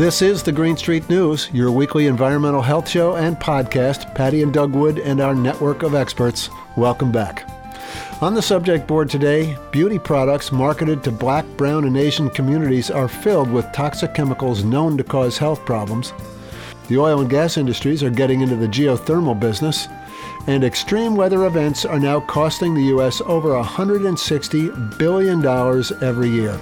This is the Green Street News, your weekly environmental health show and podcast. Patti and Doug Wood and our network of experts. Welcome back. On the subject board today, beauty products marketed to black, brown, and Asian communities are filled with toxic chemicals known to cause health problems. The oil and gas industries are getting into the geothermal business, and extreme weather events are now costing the U.S. over $160 billion every year.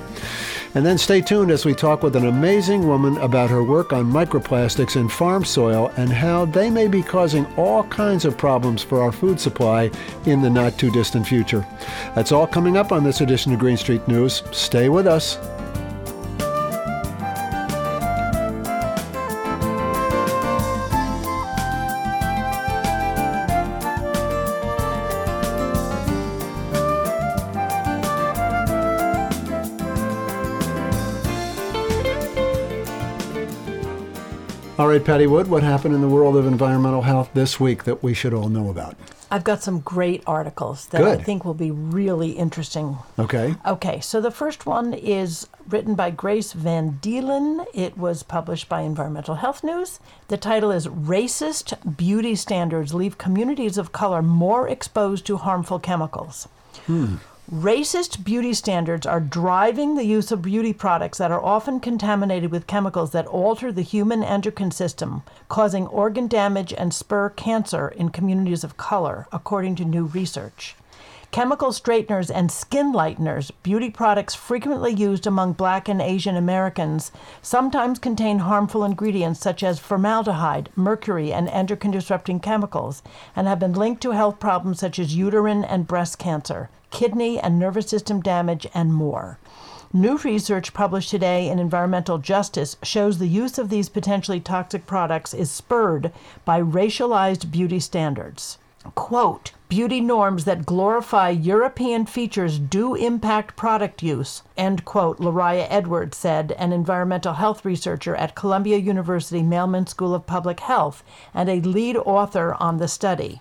And then stay tuned as we talk with an amazing woman about her work on microplastics in farm soil and how they may be causing all kinds of problems for our food supply in the not too distant future. That's all coming up on this edition of Green Street News. Stay with us. Right, Patti Wood, what happened in the world of environmental health this week that we should all know about? I've got some great articles that Good. I think will be really interesting. Okay. Okay, so the first one is written by Grace Van Deelen. It was published by Environmental Health News. The title is Racist Beauty Standards Leave Communities of Color More Exposed to Harmful Chemicals. Hmm. Racist beauty standards are driving the use of beauty products that are often contaminated with chemicals that alter the human endocrine system, causing organ damage and spur cancer in communities of color, according to new research. Chemical straighteners and skin lighteners, beauty products frequently used among black and Asian Americans, sometimes contain harmful ingredients such as formaldehyde, mercury, and endocrine disrupting chemicals, and have been linked to health problems such as uterine and breast cancer, kidney and nervous system damage, and more. New research published today in Environmental Justice shows the use of these potentially toxic products is spurred by racialized beauty standards. Quote, beauty norms that glorify European features do impact product use, end quote, Lariah Edwards said, an environmental health researcher at Columbia University Mailman School of Public Health and a lead author on the study.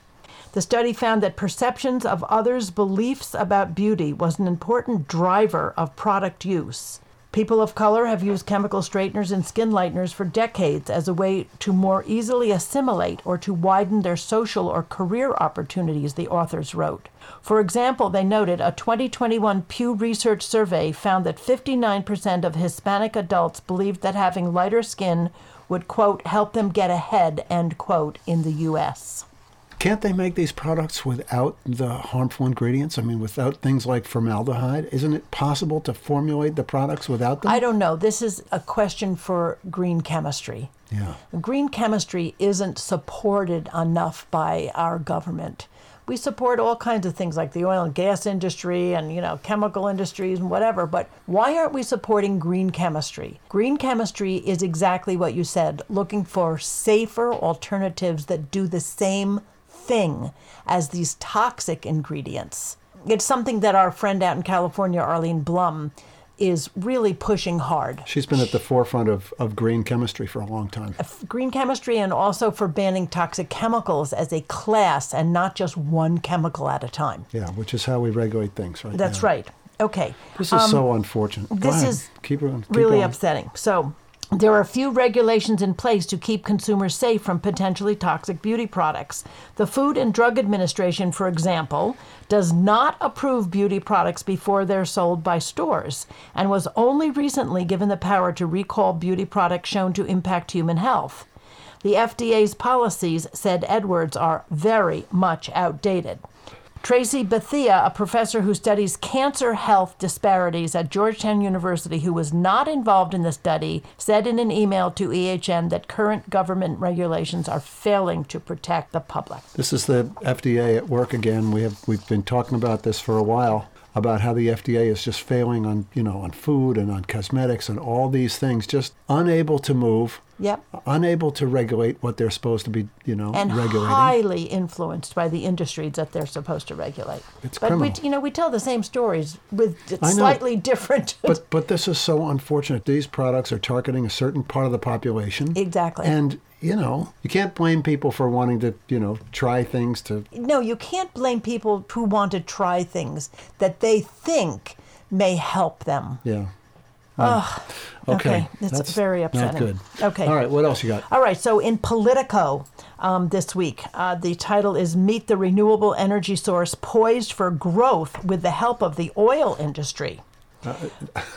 The study found that perceptions of others' beliefs about beauty was an important driver of product use. People of color have used chemical straighteners and skin lighteners for decades as a way to more easily assimilate or to widen their social or career opportunities, the authors wrote. For example, they noted a 2021 Pew Research survey found that 59% of Hispanic adults believed that having lighter skin would, quote, help them get ahead, end quote, in the U.S. Can't they make these products without the harmful ingredients? I mean, without things like formaldehyde? Isn't it possible to formulate the products without them? I don't know. This is a question for green chemistry. yeah. Green chemistry isn't supported enough by our government. We support all kinds of things like the oil and gas industry and you know chemical industries and whatever, but why aren't we supporting green chemistry? Green chemistry is exactly what you said, looking for safer alternatives that do the same thing as these toxic ingredients. It's something that our friend out in California, Arlene Blum, is really pushing hard. She's been at the forefront of, of green chemistry for a long time. green chemistry and also for banning toxic chemicals as a class and not just one chemical at a time. Yeah, which is how we regulate things, right? That's now. right. Okay. This is so um, unfortunate. Go this ahead. is keep, on- keep really upsetting. So, there are few regulations in place to keep consumers safe from potentially toxic beauty products. The Food and Drug Administration, for example, does not approve beauty products before they're sold by stores and was only recently given the power to recall beauty products shown to impact human health. The FDA's policies, said Edwards, are very much outdated. Tracy Bethea, a professor who studies cancer health disparities at Georgetown University, who was not involved in the study, said in an email to EHN that current government regulations are failing to protect the public. This is the FDA at work again. We have we've been talking about this for a while about how the FDA is just failing on you know on food and on cosmetics and all these things, just unable to move, Yep. unable to regulate what they're supposed to be you know And regulating. highly influenced by the industries that they're supposed to regulate. It's but we, you know, we tell the same stories with slightly different. But but this is so unfortunate. These products are targeting a certain part of the population. exactly. And you know, you can't blame people for wanting to, you know, try things to no, you can't blame people who want to try things that they think may help them. yeah. Ugh. Okay, it's that's very upsetting. Not good. Okay. All right, what else you got? All right, so in Politico um, this week, uh, the title is Meet the Renewable Energy Source Poised for Growth with the Help of the Oil Industry.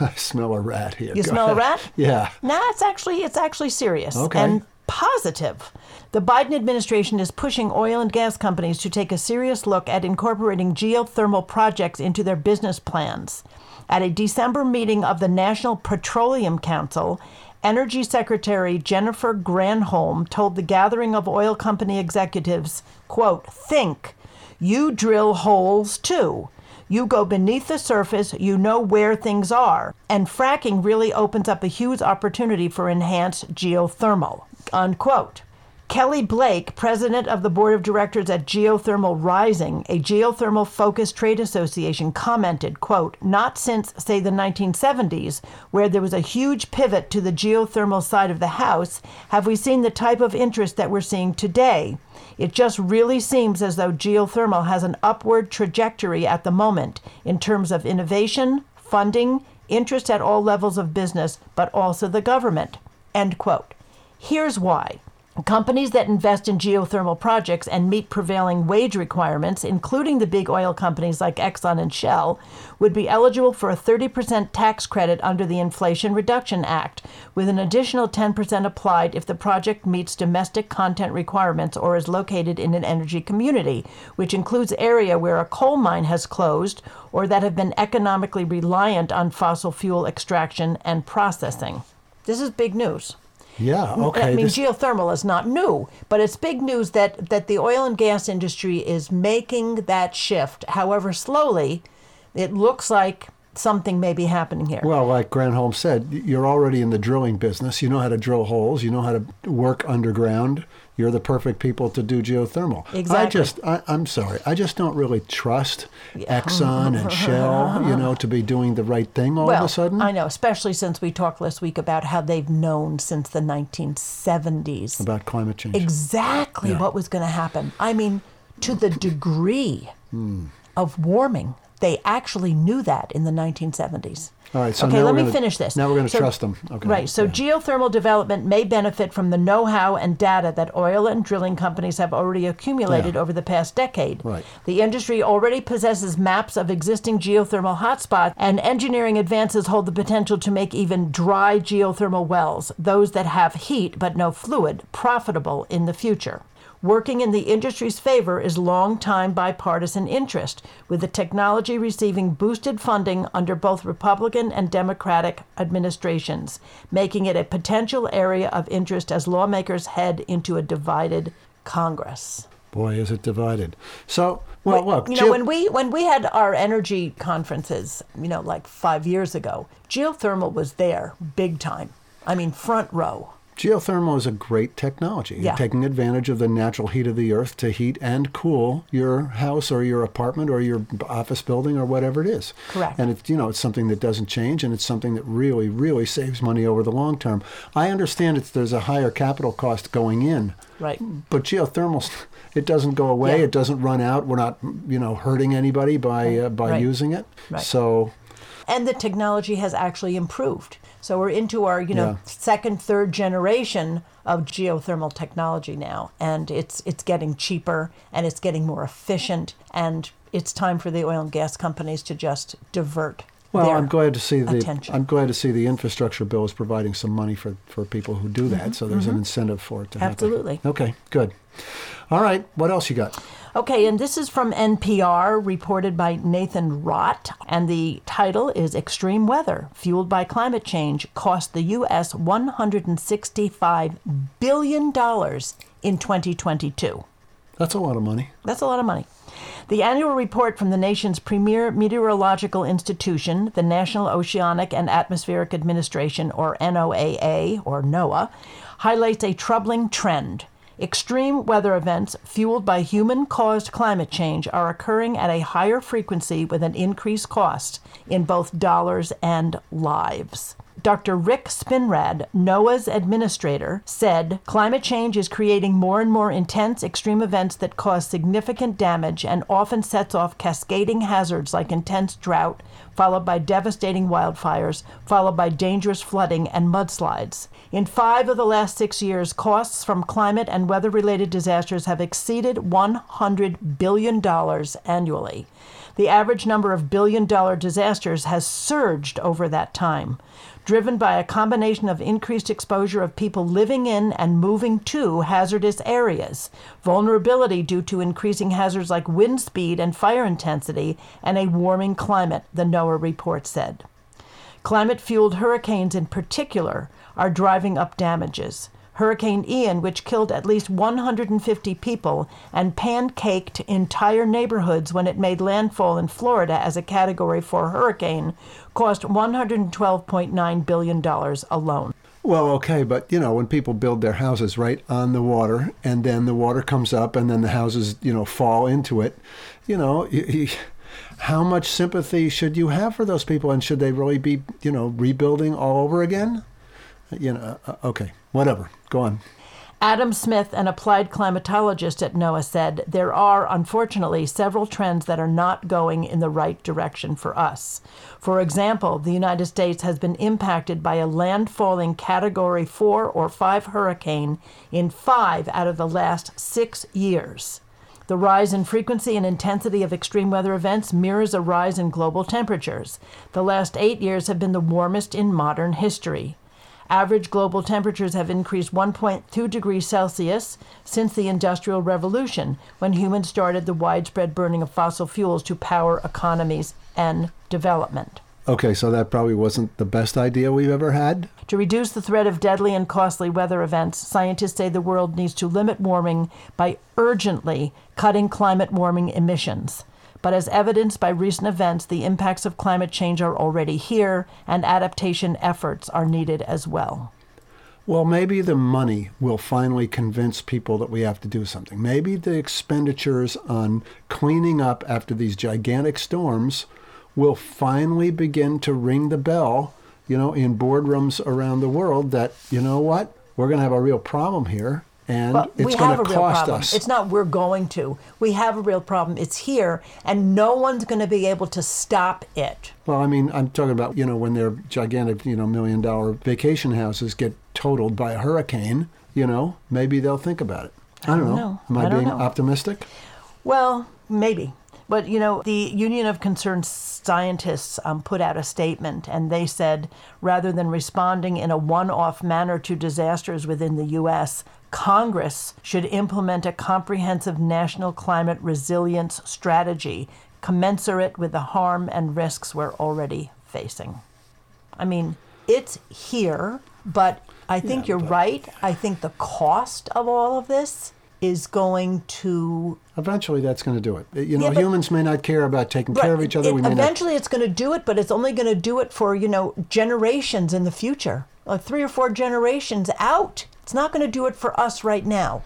I smell a rat here. You Go smell a rat? Yeah. Nah, it's actually it's actually serious Okay. and positive. The Biden administration is pushing oil and gas companies to take a serious look at incorporating geothermal projects into their business plans. At a December meeting of the National Petroleum Council, Energy Secretary Jennifer Granholm told the gathering of oil company executives, quote, "Think. You drill holes too. You go beneath the surface, you know where things are. And fracking really opens up a huge opportunity for enhanced geothermal. Unquote. Kelly Blake, president of the board of directors at Geothermal Rising, a geothermal focused trade association, commented, quote, not since, say, the 1970s, where there was a huge pivot to the geothermal side of the house, have we seen the type of interest that we're seeing today. It just really seems as though geothermal has an upward trajectory at the moment in terms of innovation, funding, interest at all levels of business, but also the government. End quote. Here's why. Companies that invest in geothermal projects and meet prevailing wage requirements, including the big oil companies like Exxon and Shell, would be eligible for a 30% tax credit under the Inflation Reduction Act, with an additional 10% applied if the project meets domestic content requirements or is located in an energy community, which includes area where a coal mine has closed or that have been economically reliant on fossil fuel extraction and processing. This is big news. Yeah, okay. I mean, this- geothermal is not new, but it's big news that, that the oil and gas industry is making that shift. However, slowly, it looks like something may be happening here. Well, like Granholm said, you're already in the drilling business. You know how to drill holes. You know how to work underground. You're the perfect people to do geothermal. Exactly. I just, I, I'm sorry, I just don't really trust Exxon and Shell, you know, to be doing the right thing all well, of a sudden I know, especially since we talked last week about how they've known since the 1970s about climate change. exactly Yeah. what was going to happen. I mean, to the degree Hmm. of warming, they actually knew that in the 1970s. All right, so okay, let me gonna- finish this. now we're gonna So- trust them. Okay, Right. So yeah. geothermal development may benefit from the know-how and data that oil and drilling companies have already accumulated Yeah. over the past decade. Right. The industry already possesses maps of existing geothermal hotspots, and engineering advances hold the potential to make even dry geothermal wells, those that have heat but no fluid, profitable in the future. Working in the industry's favor is long-time bipartisan interest, with the technology receiving boosted funding under both Republican and Democratic administrations, making it a potential area of interest as lawmakers head into a divided Congress. Boy, is it divided. So, well, look, you know, geo- when we when we had our energy conferences, you know, like five years ago, geothermal was there big time. I mean, front row. Geothermal is a great technology. You're Yeah. taking advantage of the natural heat of the earth to heat and cool your house or your apartment or your office building or whatever it is. Correct. And it's you know it's something that doesn't change and it's something that really really saves money over the long term. I understand it's there's a higher capital cost going in. Right. But geothermal it doesn't go away, Yeah. it doesn't run out. We're not you know hurting anybody by uh, by Right. using it. Right. So and the technology has actually improved. So we're into our, you know, Yeah. second, third generation of geothermal technology now, and it's it's getting cheaper and it's getting more efficient, and it's time for the oil and gas companies to just divert. Well, I'm glad to see the attention. I'm glad to see the infrastructure bill is providing some money for, for people who do that. So there's an incentive for it to happen. Mm-hmm. Absolutely. Okay, good. All right, what else you got? Okay, and this is from NPR, reported by Nathan Rott, and the title is Extreme Weather Fueled by Climate Change Cost the U.S. $165 billion in 2022. That's a lot of money. That's a lot of money. The annual report from the nation's premier meteorological institution, the National Oceanic and Atmospheric Administration, or NOAA, or NOAA, highlights a troubling trend. Extreme weather events fueled by human caused climate change are occurring at a higher frequency with an increased cost in both dollars and lives. Dr. Rick Spinrad, NOAA's administrator, said climate change is creating more and more intense extreme events that cause significant damage and often sets off cascading hazards like intense drought, followed by devastating wildfires, followed by dangerous flooding and mudslides. In five of the last six years, costs from climate and weather related disasters have exceeded $100 billion annually. The average number of billion dollar disasters has surged over that time, driven by a combination of increased exposure of people living in and moving to hazardous areas, vulnerability due to increasing hazards like wind speed and fire intensity, and a warming climate, the NOAA report said. Climate fueled hurricanes, in particular, are driving up damages. Hurricane Ian, which killed at least 150 people and pancaked entire neighborhoods when it made landfall in Florida as a Category 4 hurricane, cost $112.9 billion alone. Well, okay, but you know, when people build their houses right on the water and then the water comes up and then the houses, you know, fall into it, you know, you, you, how much sympathy should you have for those people and should they really be, you know, rebuilding all over again? You know, uh, okay, whatever. Go on. Adam Smith, an applied climatologist at NOAA, said there are, unfortunately, several trends that are not going in the right direction for us. For example, the United States has been impacted by a landfalling Category 4 or 5 hurricane in five out of the last six years. The rise in frequency and intensity of extreme weather events mirrors a rise in global temperatures. The last eight years have been the warmest in modern history. Average global temperatures have increased 1.2 degrees Celsius since the Industrial Revolution, when humans started the widespread burning of fossil fuels to power economies and development. Okay, so that probably wasn't the best idea we've ever had. To reduce the threat of deadly and costly weather events, scientists say the world needs to limit warming by urgently cutting climate warming emissions. But as evidenced by recent events, the impacts of climate change are already here, and adaptation efforts are needed as well. Well, maybe the money will finally convince people that we have to do something. Maybe the expenditures on cleaning up after these gigantic storms will finally begin to ring the bell, you know, in boardrooms around the world that, you know what, we're going to have a real problem here and Well, it's we going have to a real cost problem. us. It's not we're going to. We have a real problem. It's here, and no one's going to be able to stop it. Well, I mean, I'm talking about, you know, when their gigantic, you know, million dollar vacation houses get totaled by a hurricane, you know, maybe they'll think about it. I don't, know. know. Am I, I don't being know. optimistic? Well, maybe. But, you know, the Union of Concerned Scientists um, put out a statement and they said rather than responding in a one off manner to disasters within the U.S., Congress should implement a comprehensive national climate resilience strategy commensurate with the harm and risks we're already facing. I mean, it's here, but I think you're right. I think the cost of all of this is going to Eventually, that's going to do it. Uh, you know, Yeah, humans may not care about taking care of each other. It- we may not. eventually, it's going to do it, but it's only going to do it for you know generations in the future, like three or four generations out. It's not going to do it for us right now.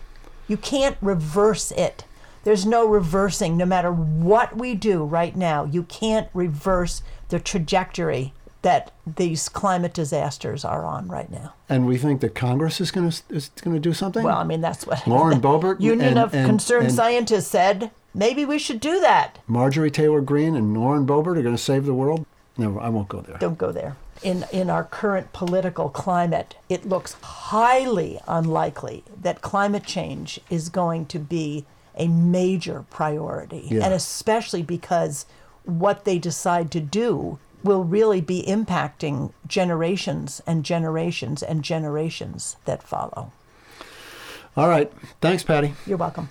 You can't reverse it. There's no reversing. No matter what we do right now, you can't reverse the trajectory that these climate disasters are on right now. And we think that Congress is going to is going to do something. Well, I mean, that's what Lauren Boebert Union and- of and- Concerned and- Scientists said. Maybe we should do that. Marjorie Taylor Greene and Lauren Boebert are going to save the world. No, I won't go there. don't go there. In in our current political climate, it looks highly unlikely that climate change is going to be a major priority. Yeah. And especially because what they decide to do will really be impacting generations and generations and generations that follow. All right. Thanks, Patti. You're welcome.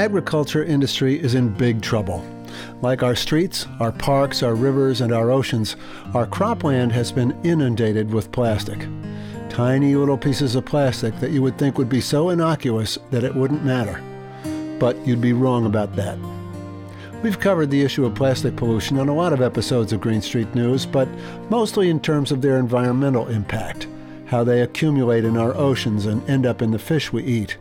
Agriculture industry is in big trouble. Like our streets, our parks, our rivers, and our oceans, our cropland has been inundated with plastic. Tiny little pieces of plastic that you would think would be so innocuous that it wouldn't matter. But you'd be wrong about that. We've covered the issue of plastic pollution on a lot of episodes of Green Street News, but mostly in terms of their environmental impact, how they accumulate in our oceans and end up in the fish we eat.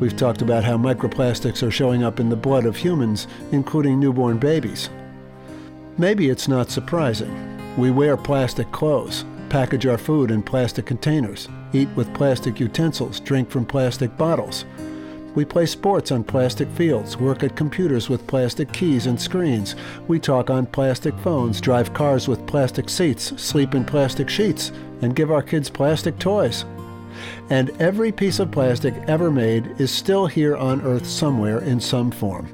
We've talked about how microplastics are showing up in the blood of humans, including newborn babies. Maybe it's not surprising. We wear plastic clothes, package our food in plastic containers, eat with plastic utensils, drink from plastic bottles. We play sports on plastic fields, work at computers with plastic keys and screens. We talk on plastic phones, drive cars with plastic seats, sleep in plastic sheets, and give our kids plastic toys. And every piece of plastic ever made is still here on Earth somewhere in some form.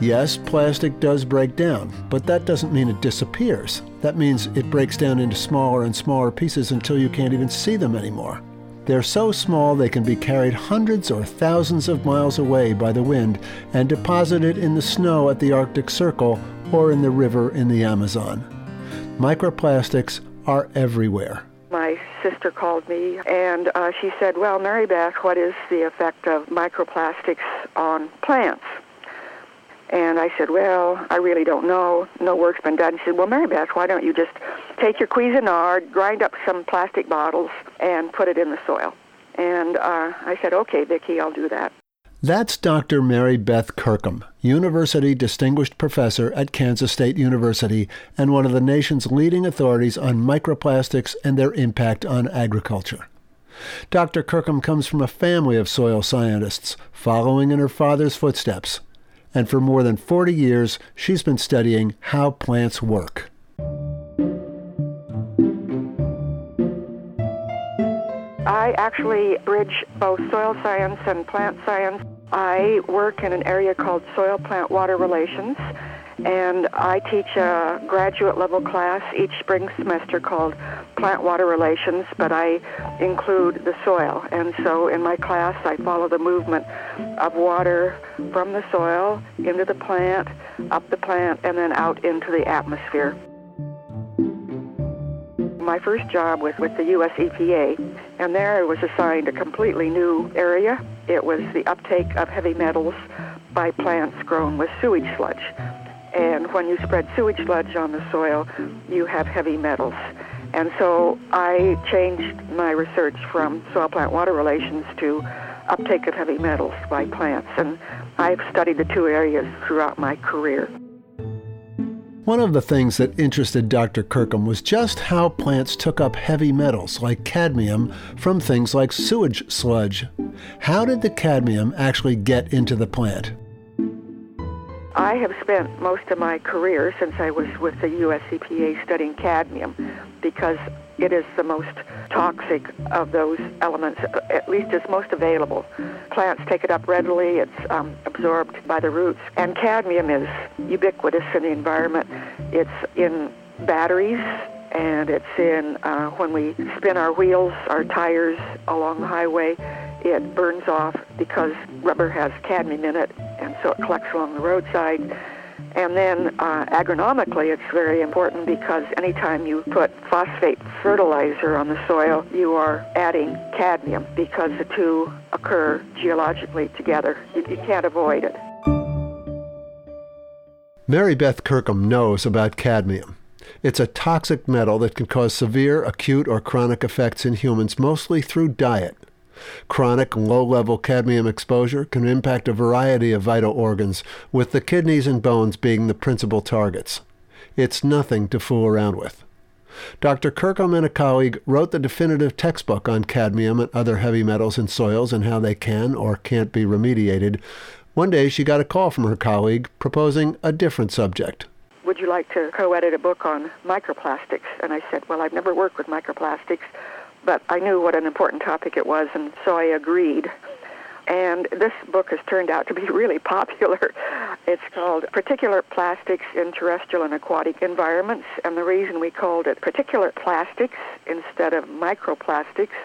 Yes, plastic does break down, but that doesn't mean it disappears. That means it breaks down into smaller and smaller pieces until you can't even see them anymore. They're so small they can be carried hundreds or thousands of miles away by the wind and deposited in the snow at the Arctic Circle or in the river in the Amazon. Microplastics are everywhere. My sister called me and uh, she said, Well, Mary Beth, what is the effect of microplastics on plants? And I said, well, I really don't know. No work's been done. She said, well, Mary Beth, why don't you just take your Cuisinart, grind up some plastic bottles, and put it in the soil? And uh, I said, okay, Vicki, I'll do that. That's Dr. Mary Beth Kirkham, University Distinguished Professor at Kansas State University and one of the nation's leading authorities on microplastics and their impact on agriculture. Dr. Kirkham comes from a family of soil scientists, following in her father's footsteps and for more than 40 years, she's been studying how plants work. I actually bridge both soil science and plant science. I work in an area called soil plant water relations, and I teach a graduate level class each spring semester called Plant Water Relations, but I include the soil. And so in my class, I follow the movement of water from the soil into the plant, up the plant, and then out into the atmosphere. My first job was with the U.S. EPA, and there I was assigned a completely new area. It was the uptake of heavy metals by plants grown with sewage sludge. And when you spread sewage sludge on the soil, you have heavy metals. And so I changed my research from soil plant water relations to uptake of heavy metals by plants. And I've studied the two areas throughout my career. One of the things that interested Dr. Kirkham was just how plants took up heavy metals like cadmium from things like sewage sludge. How did the cadmium actually get into the plant? I have spent most of my career since I was with the US EPA studying cadmium because it is the most toxic of those elements, at least it's most available. Plants take it up readily, it's um, absorbed by the roots, and cadmium is ubiquitous in the environment. It's in batteries, and it's in uh, when we spin our wheels, our tires along the highway, it burns off because rubber has cadmium in it, and so it collects along the roadside. And then uh, agronomically, it's very important because anytime you put phosphate fertilizer on the soil, you are adding cadmium because the two occur geologically together. You, you can't avoid it. Mary Beth Kirkham knows about cadmium. It's a toxic metal that can cause severe acute or chronic effects in humans, mostly through diet. Chronic low level cadmium exposure can impact a variety of vital organs, with the kidneys and bones being the principal targets. It's nothing to fool around with. Dr. Kirkham and a colleague wrote the definitive textbook on cadmium and other heavy metals in soils and how they can or can't be remediated. One day she got a call from her colleague proposing a different subject. Would you like to co edit a book on microplastics? And I said, Well, I've never worked with microplastics but I knew what an important topic it was, and so I agreed. And this book has turned out to be really popular. It's called Particulate Plastics in Terrestrial and Aquatic Environments, and the reason we called it particulate plastics instead of microplastics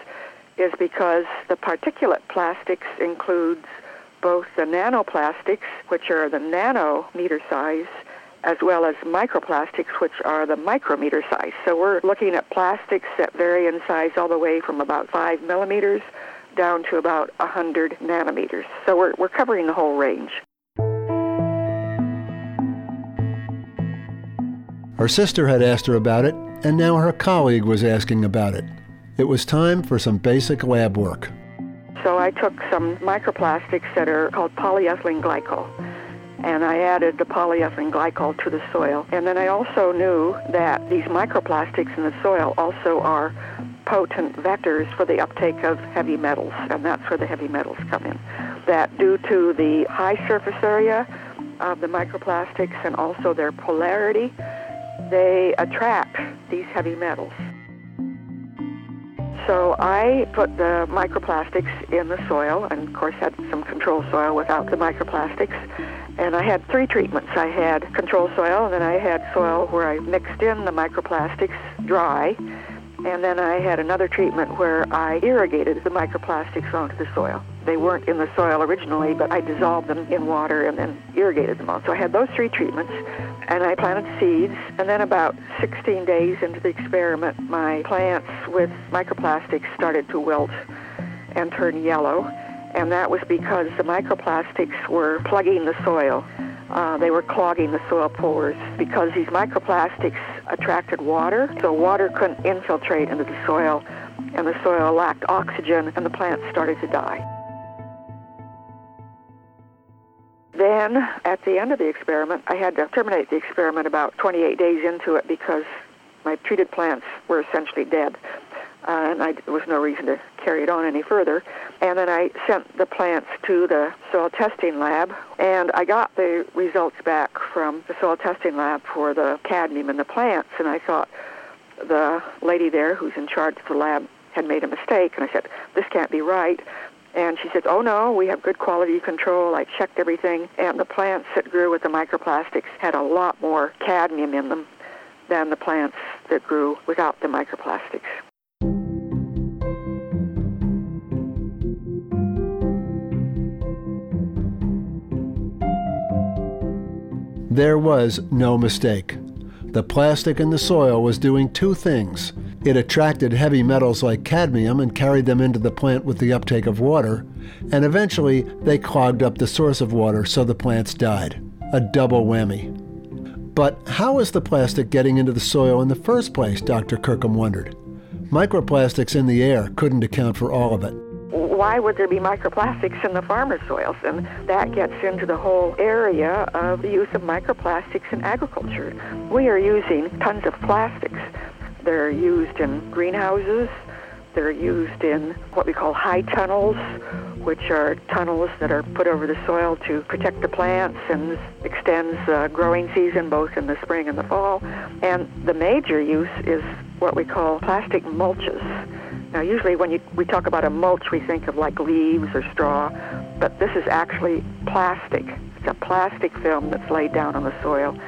is because the particulate plastics includes both the nanoplastics, which are the nanometer size, as well as microplastics, which are the micrometer size. So we're looking at plastics that vary in size all the way from about 5 millimeters down to about 100 nanometers. So we're, we're covering the whole range. Her sister had asked her about it, and now her colleague was asking about it. It was time for some basic lab work. So I took some microplastics that are called polyethylene glycol, and I added the polyethylene glycol to the soil. And then I also knew that these microplastics in the soil also are potent vectors for the uptake of heavy metals, and that's where the heavy metals come in. That due to the high surface area of the microplastics and also their polarity, they attract these heavy metals. So I put the microplastics in the soil, and of course had some control soil without the microplastics. And I had three treatments. I had control soil, and then I had soil where I mixed in the microplastics dry, and then I had another treatment where I irrigated the microplastics onto the soil. They weren't in the soil originally, but I dissolved them in water and then irrigated them all. So I had those three treatments, and I planted seeds. And then about 16 days into the experiment, my plants with microplastics started to wilt and turn yellow. And that was because the microplastics were plugging the soil. Uh, they were clogging the soil pores because these microplastics attracted water, so water couldn't infiltrate into the soil, and the soil lacked oxygen, and the plants started to die. Then, at the end of the experiment, I had to terminate the experiment about 28 days into it because my treated plants were essentially dead uh, and I, there was no reason to carry it on any further. And then I sent the plants to the soil testing lab, and I got the results back from the soil testing lab for the cadmium in the plants, and I thought the lady there who's in charge of the lab had made a mistake, and I said, this can't be right. And she said, oh no, we have good quality control. I checked everything, and the plants that grew with the microplastics had a lot more cadmium in them than the plants that grew without the microplastics. There was no mistake. The plastic in the soil was doing two things. It attracted heavy metals like cadmium and carried them into the plant with the uptake of water, and eventually they clogged up the source of water so the plants died. A double whammy. But how is the plastic getting into the soil in the first place? Dr. Kirkham wondered. Microplastics in the air couldn't account for all of it why would there be microplastics in the farmer soils? And that gets into the whole area of the use of microplastics in agriculture. We are using tons of plastics. They're used in greenhouses. They're used in what we call high tunnels, which are tunnels that are put over the soil to protect the plants and extends the growing season both in the spring and the fall. And the major use is what we call plastic mulches. Now, usually when you, we talk about a mulch, we think of like leaves or straw, but this is actually plastic. It's a plastic film that's laid down on the soil.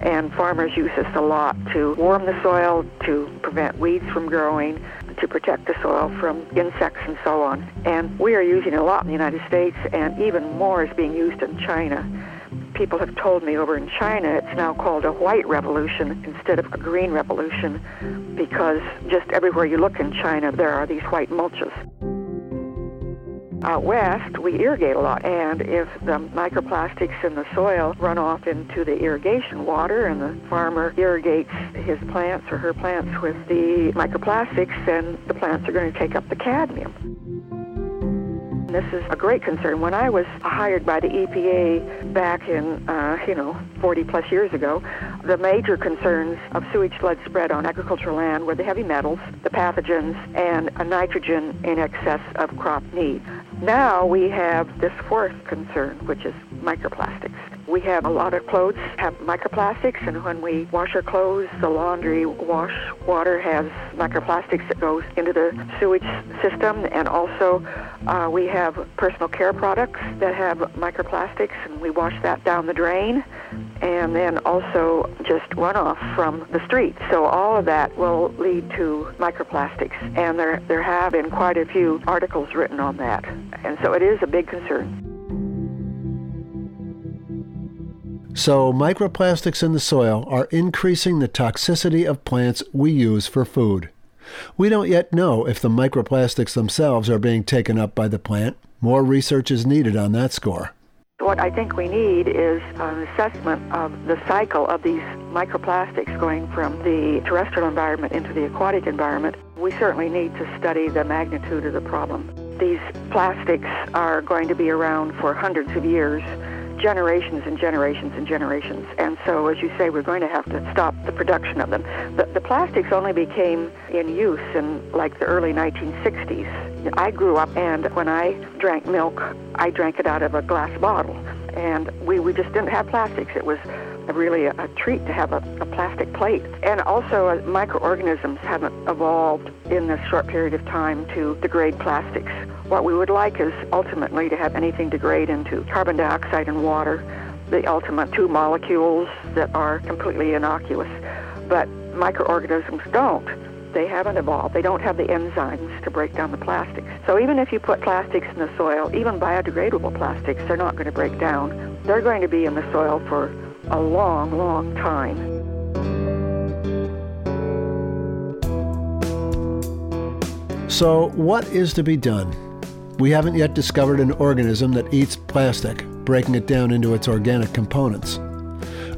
And farmers use this a lot to warm the soil, to prevent weeds from growing, to protect the soil from insects and so on. And we are using it a lot in the United States, and even more is being used in China people have told me over in China it's now called a white revolution instead of a green revolution because just everywhere you look in China there are these white mulches. Out west, we irrigate a lot, and if the microplastics in the soil run off into the irrigation water and the farmer irrigates his plants or her plants with the microplastics, then the plants are going to take up the cadmium. This is a great concern. When I was hired by the EPA back in, uh, you know, 40 plus years ago, the major concerns of sewage sludge spread on agricultural land were the heavy metals, the pathogens, and a nitrogen in excess of crop need. Now we have this fourth concern, which is microplastics. We have a lot of clothes have microplastics, and when we wash our clothes, the laundry wash water has microplastics that goes into the sewage system, and also uh, we have personal care products that have microplastics, and we wash that down the drain, and then also just runoff from the street. So all of that will lead to microplastics, and there there have been quite a few articles written on that, and so it is a big concern. So, microplastics in the soil are increasing the toxicity of plants we use for food. We don't yet know if the microplastics themselves are being taken up by the plant. More research is needed on that score. What I think we need is an assessment of the cycle of these microplastics going from the terrestrial environment into the aquatic environment, we certainly need to study the magnitude of the problem. These plastics are going to be around for hundreds of years generations and generations and generations. And so, as you say, we're going to have to stop the production of them. The, the plastics only became in use in like the early 1960s. I grew up, and when I drank milk, I drank it out of a glass bottle. And we, we just didn't have plastics. It was really a, a treat to have a, a plastic plate. And also, uh, microorganisms haven't evolved in this short period of time to degrade plastics. What we would like is ultimately to have anything degrade into carbon dioxide and water, the ultimate two molecules that are completely innocuous. But microorganisms don't. They haven't evolved. They don't have the enzymes to break down the plastics. So even if you put plastics in the soil, even biodegradable plastics, they're not going to break down. They're going to be in the soil for a long, long time. So, what is to be done? We haven't yet discovered an organism that eats plastic, breaking it down into its organic components.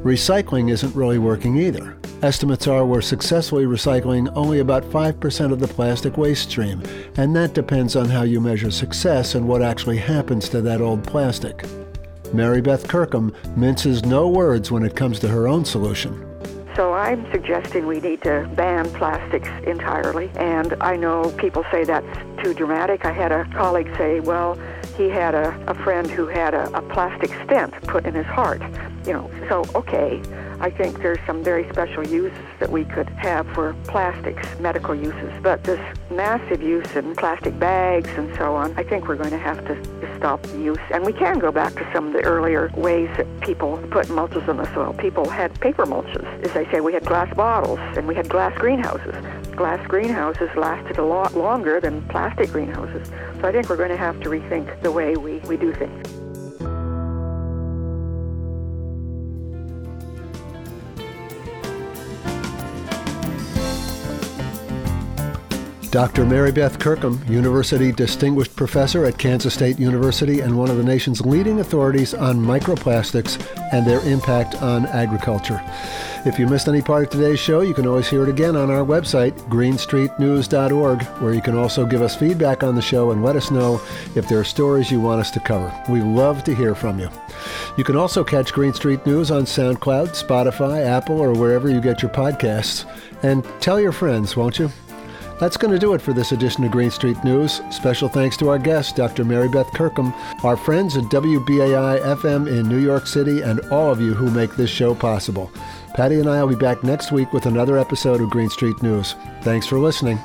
Recycling isn't really working either. Estimates are we're successfully recycling only about 5% of the plastic waste stream, and that depends on how you measure success and what actually happens to that old plastic. Mary Beth Kirkham minces no words when it comes to her own solution. So I'm suggesting we need to ban plastics entirely. And I know people say that's too dramatic. I had a colleague say, well, he had a, a friend who had a, a plastic stent put in his heart. You know, so okay, I think there's some very special uses that we could have for plastics, medical uses. But this massive use in plastic bags and so on, I think we're going to have to, to stop the use. And we can go back to some of the earlier ways that people put mulches in the soil. People had paper mulches. As I say, we had glass bottles and we had glass greenhouses. Glass greenhouses lasted a lot longer than plastic greenhouses. So I think we're going to have to rethink the way we, we do things. Dr. Mary Beth Kirkham, University Distinguished Professor at Kansas State University and one of the nation's leading authorities on microplastics and their impact on agriculture. If you missed any part of today's show, you can always hear it again on our website, greenstreetnews.org, where you can also give us feedback on the show and let us know if there are stories you want us to cover. We love to hear from you. You can also catch Green Street News on SoundCloud, Spotify, Apple, or wherever you get your podcasts. And tell your friends, won't you? That's going to do it for this edition of Green Street News. Special thanks to our guest, Dr. Mary Beth Kirkham, our friends at WBAI FM in New York City, and all of you who make this show possible. Patti and I will be back next week with another episode of Green Street News. Thanks for listening.